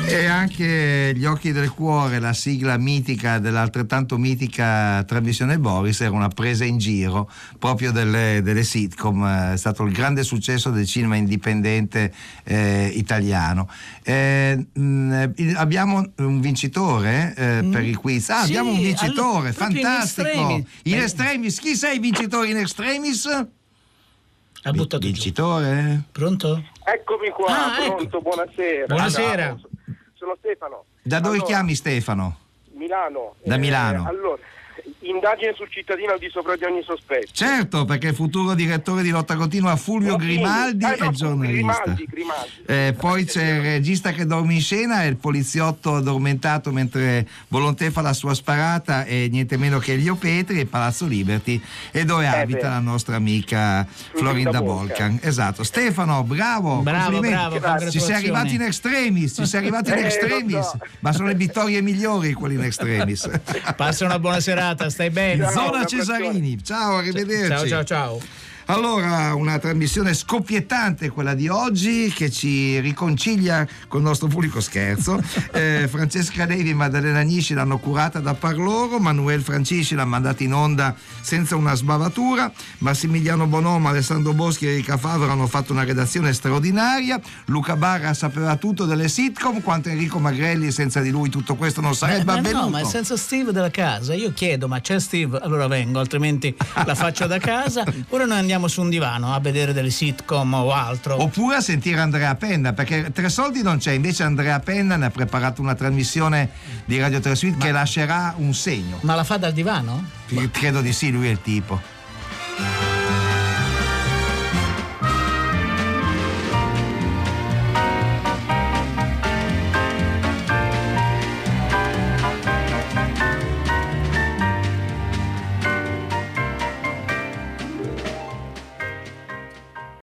[SPEAKER 2] E anche Gli occhi del cuore, la sigla mitica dell'altrettanto mitica trasmissione Boris, era una presa in giro proprio delle, delle sitcom, è stato il grande successo del cinema indipendente eh, italiano. Eh, mh, abbiamo un vincitore eh, per il quiz. Ah,
[SPEAKER 1] Sì,
[SPEAKER 2] abbiamo un vincitore,
[SPEAKER 1] allo- proprio in
[SPEAKER 2] fantastico!
[SPEAKER 1] extremis.
[SPEAKER 2] In extremis, chi sei vincitore in extremis?
[SPEAKER 1] Ha buttato giù.
[SPEAKER 2] Vincitore?
[SPEAKER 1] Pronto?
[SPEAKER 17] Eccomi qua,
[SPEAKER 1] Ah, ecco.
[SPEAKER 17] pronto, buonasera.
[SPEAKER 2] Buonasera.
[SPEAKER 17] Ciao, Sono Stefano.
[SPEAKER 2] Da dove
[SPEAKER 17] Allora,
[SPEAKER 2] chiami Stefano?
[SPEAKER 17] Milano.
[SPEAKER 2] Da
[SPEAKER 17] Eh,
[SPEAKER 2] Milano.
[SPEAKER 17] allora, indagine sul cittadino al di sopra di ogni sospetto.
[SPEAKER 2] Certo, perché il futuro direttore di Lotta Continua Fulvio Grimaldi
[SPEAKER 17] Eh,
[SPEAKER 2] è
[SPEAKER 17] no,
[SPEAKER 2] giornalista.
[SPEAKER 17] Grimaldi, Grimaldi.
[SPEAKER 2] Eh, poi c'è il regista che dorme in scena e il poliziotto addormentato mentre Volontè fa la sua sparata e niente meno che Elio Petri e Palazzo Liberty e dove abita
[SPEAKER 17] beh.
[SPEAKER 2] la nostra amica Florinda Volcan. Esatto. Stefano, bravo,
[SPEAKER 1] Bravo,
[SPEAKER 2] complimenti.
[SPEAKER 1] bravo,
[SPEAKER 2] Ci
[SPEAKER 1] congratulazioni.
[SPEAKER 2] sei arrivati in extremis, ci sei arrivati in
[SPEAKER 1] Eh,
[SPEAKER 2] extremis,
[SPEAKER 1] so.
[SPEAKER 2] ma sono le vittorie migliori quelle in extremis.
[SPEAKER 1] Passa una buona serata, <laughs> stai bene.
[SPEAKER 2] Zona Cesarini, ciao, arrivederci.
[SPEAKER 1] Ciao, ciao, ciao.
[SPEAKER 2] Allora, una trasmissione scoppiettante quella di oggi che ci riconcilia con il nostro pubblico scherzo. <laughs> Eh, Francesca Levi e Maddalena Agnisci l'hanno curata da par loro, Manuel Francisci l'ha mandata in onda senza una sbavatura, Massimiliano Bonomo, Alessandro Boschi e Erika Favaro hanno fatto una redazione straordinaria, Luca Barra sapeva tutto delle sitcom, quanto Enrico Magrelli senza di lui tutto questo non sarebbe
[SPEAKER 1] ma
[SPEAKER 2] avvenuto.
[SPEAKER 1] no, ma senza Steve della casa. Io chiedo, ma c'è Steve? Allora vengo, altrimenti la faccio da casa. <laughs> Ora noi andiamo andiamo su un divano a vedere delle sitcom o altro.
[SPEAKER 2] Oppure a sentire Andrea Penna, perché Tre Soldi non c'è, invece Andrea Penna ne ha preparato una trasmissione di Radio 3 Suite che lascerà un segno.
[SPEAKER 1] Ma la fa dal divano?
[SPEAKER 2] Credo di sì, lui è il tipo.